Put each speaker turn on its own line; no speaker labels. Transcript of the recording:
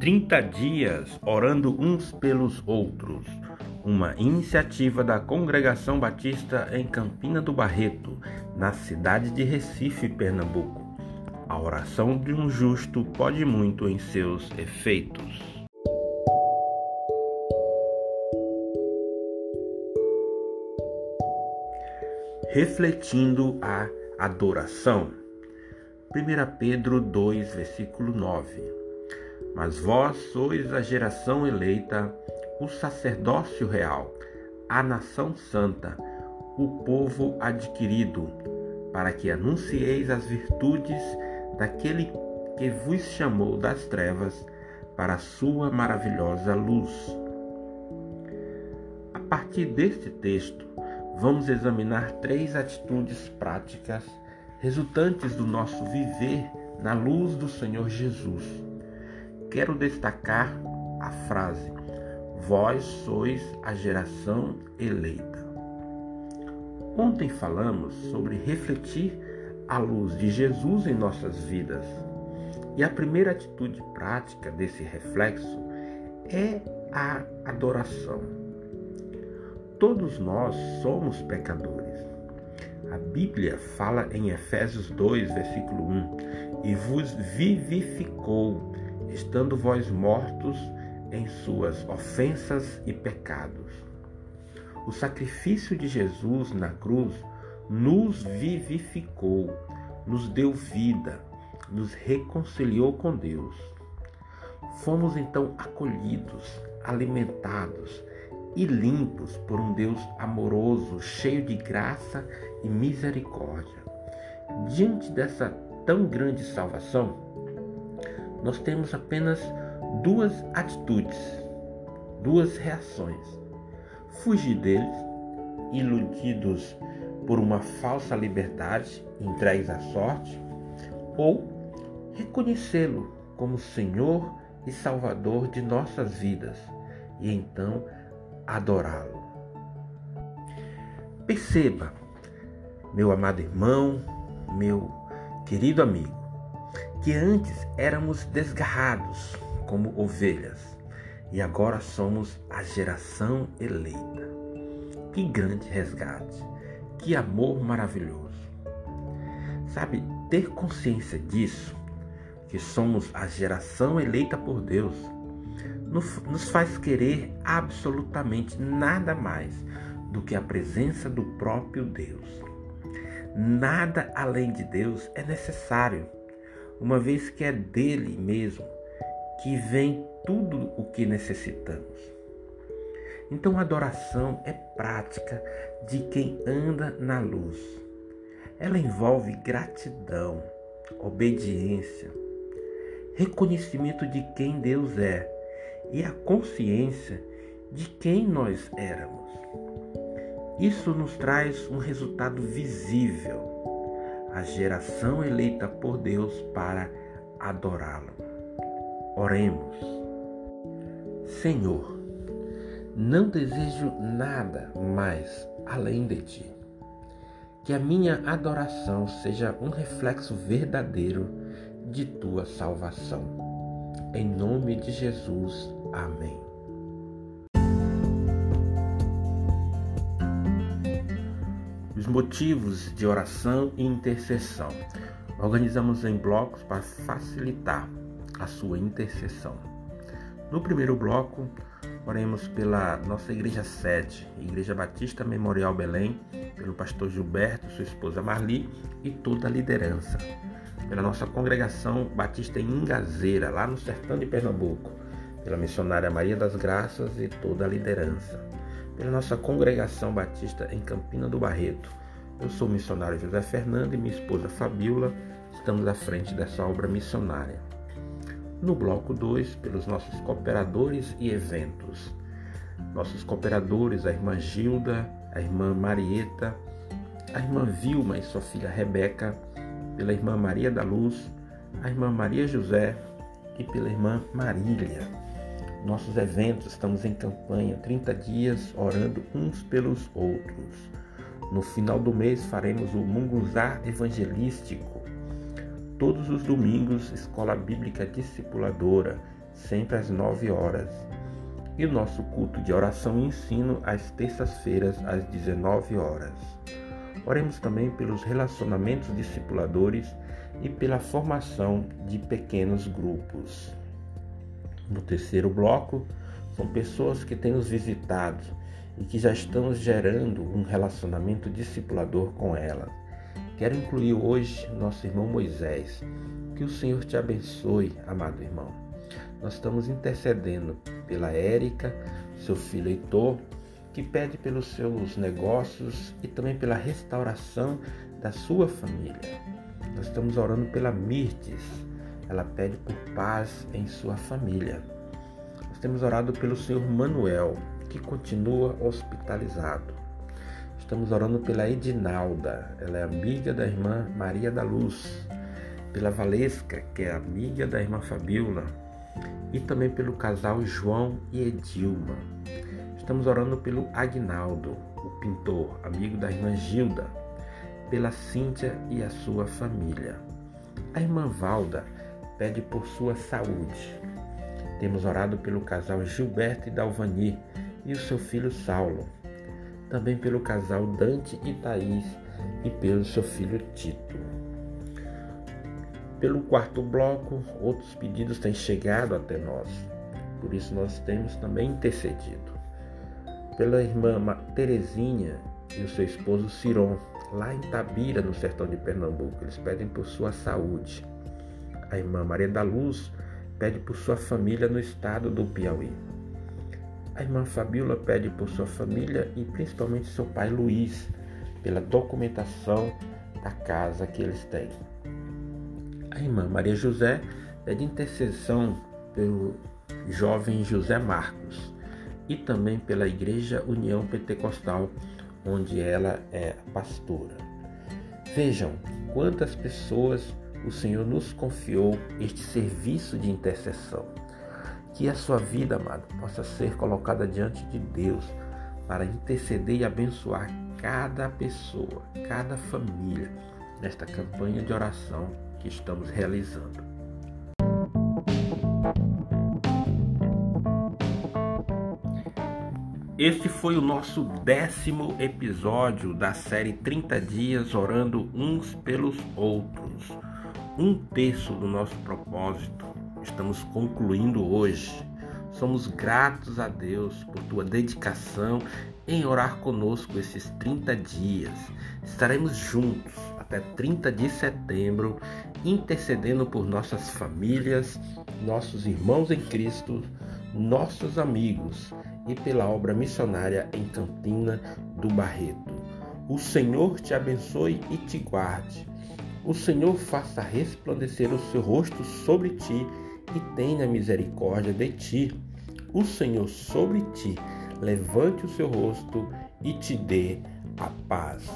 30 dias orando uns pelos outros. Uma iniciativa da Congregação Batista em Campina do Barreto, na cidade de Recife, Pernambuco. A oração de um justo pode muito em seus efeitos. Refletindo a adoração. 1 Pedro 2, versículo 9. Mas vós sois a geração eleita, o sacerdócio real, a nação santa, o povo adquirido, para que anuncieis as virtudes daquele que vos chamou das trevas para a sua maravilhosa luz. A partir deste texto, vamos examinar três atitudes práticas resultantes do nosso viver na luz do Senhor Jesus quero destacar a frase: Vós sois a geração eleita. Ontem falamos sobre refletir a luz de Jesus em nossas vidas. E a primeira atitude prática desse reflexo é a adoração. Todos nós somos pecadores. A Bíblia fala em Efésios 2, versículo 1: E vos vivificou estando vós mortos em suas ofensas e pecados. O sacrifício de Jesus na cruz nos vivificou, nos deu vida, nos reconciliou com Deus. Fomos então acolhidos, alimentados e limpos por um Deus amoroso, cheio de graça e misericórdia. Diante dessa tão grande salvação, nós temos apenas duas atitudes, duas reações: fugir deles, iludidos por uma falsa liberdade, entregues à sorte, ou reconhecê-lo como Senhor e Salvador de nossas vidas e então adorá-lo. Perceba, meu amado irmão, meu querido amigo, que antes éramos desgarrados como ovelhas e agora somos a geração eleita. Que grande resgate, que amor maravilhoso. Sabe, ter consciência disso, que somos a geração eleita por Deus, nos faz querer absolutamente nada mais do que a presença do próprio Deus. Nada além de Deus é necessário uma vez que é dele mesmo que vem tudo o que necessitamos. Então a adoração é prática de quem anda na luz. Ela envolve gratidão, obediência, reconhecimento de quem Deus é e a consciência de quem nós éramos. Isso nos traz um resultado visível a geração eleita por Deus para adorá-lo. Oremos. Senhor, não desejo nada mais além de ti. Que a minha adoração seja um reflexo verdadeiro de tua salvação. Em nome de Jesus. Amém. Os motivos de oração e intercessão. Organizamos em blocos para facilitar a sua intercessão. No primeiro bloco, oremos pela nossa igreja sede, Igreja Batista Memorial Belém, pelo pastor Gilberto, sua esposa Marli e toda a liderança. Pela nossa congregação Batista em Ingazeira, lá no sertão de Pernambuco, pela missionária Maria das Graças e toda a liderança pela nossa congregação batista em Campina do Barreto. Eu sou o missionário José Fernando e minha esposa Fabiola estamos à frente dessa obra missionária. No bloco 2, pelos nossos cooperadores e eventos. Nossos cooperadores, a irmã Gilda, a irmã Marieta, a irmã Vilma e sua filha Rebeca, pela irmã Maria da Luz, a irmã Maria José e pela irmã Marília nossos eventos, estamos em campanha 30 dias orando uns pelos outros. No final do mês faremos o Munguzá Evangelístico. Todos os domingos, Escola Bíblica Discipuladora, sempre às 9 horas. E o nosso culto de oração e ensino às terças-feiras, às 19 horas. Oremos também pelos relacionamentos discipuladores e pela formação de pequenos grupos. No terceiro bloco, são pessoas que têm nos visitado e que já estamos gerando um relacionamento discipulador com elas. Quero incluir hoje nosso irmão Moisés. Que o Senhor te abençoe, amado irmão. Nós estamos intercedendo pela Érica, seu filho Heitor, que pede pelos seus negócios e também pela restauração da sua família. Nós estamos orando pela Mirtes, ela pede por paz em sua família. Nós temos orado pelo Senhor Manuel, que continua hospitalizado. Estamos orando pela Edinalda, ela é amiga da irmã Maria da Luz, pela Valesca, que é amiga da irmã Fabiola, e também pelo casal João e Edilma. Estamos orando pelo Agnaldo, o pintor, amigo da irmã Gilda, pela Cíntia e a sua família. A irmã Valda pede por sua saúde. Temos orado pelo casal Gilberto e Dalvani e o seu filho Saulo também pelo casal Dante e Thaís e pelo seu filho Tito. Pelo quarto bloco, outros pedidos têm chegado até nós, por isso nós temos também intercedido. Pela irmã Terezinha e o seu esposo Ciron, lá em Tabira, no sertão de Pernambuco, eles pedem por sua saúde. A irmã Maria da Luz pede por sua família no estado do Piauí. A irmã Fabiola pede por sua família e principalmente seu pai Luiz, pela documentação da casa que eles têm. A irmã Maria José pede intercessão pelo jovem José Marcos e também pela Igreja União Pentecostal, onde ela é pastora. Vejam quantas pessoas o Senhor nos confiou este serviço de intercessão. Que a sua vida, amado, possa ser colocada diante de Deus para interceder e abençoar cada pessoa, cada família nesta campanha de oração que estamos realizando. Este foi o nosso décimo episódio da série 30 Dias Orando Uns pelos Outros. Um terço do nosso propósito estamos concluindo hoje. Somos gratos a Deus por tua dedicação em orar conosco esses 30 dias. Estaremos juntos até 30 de setembro, intercedendo por nossas famílias, nossos irmãos em Cristo, nossos amigos e pela obra missionária em Campina do Barreto. O Senhor te abençoe e te guarde. O Senhor faça resplandecer o seu rosto sobre ti e tenha misericórdia de ti. O Senhor sobre ti levante o seu rosto e te dê a paz.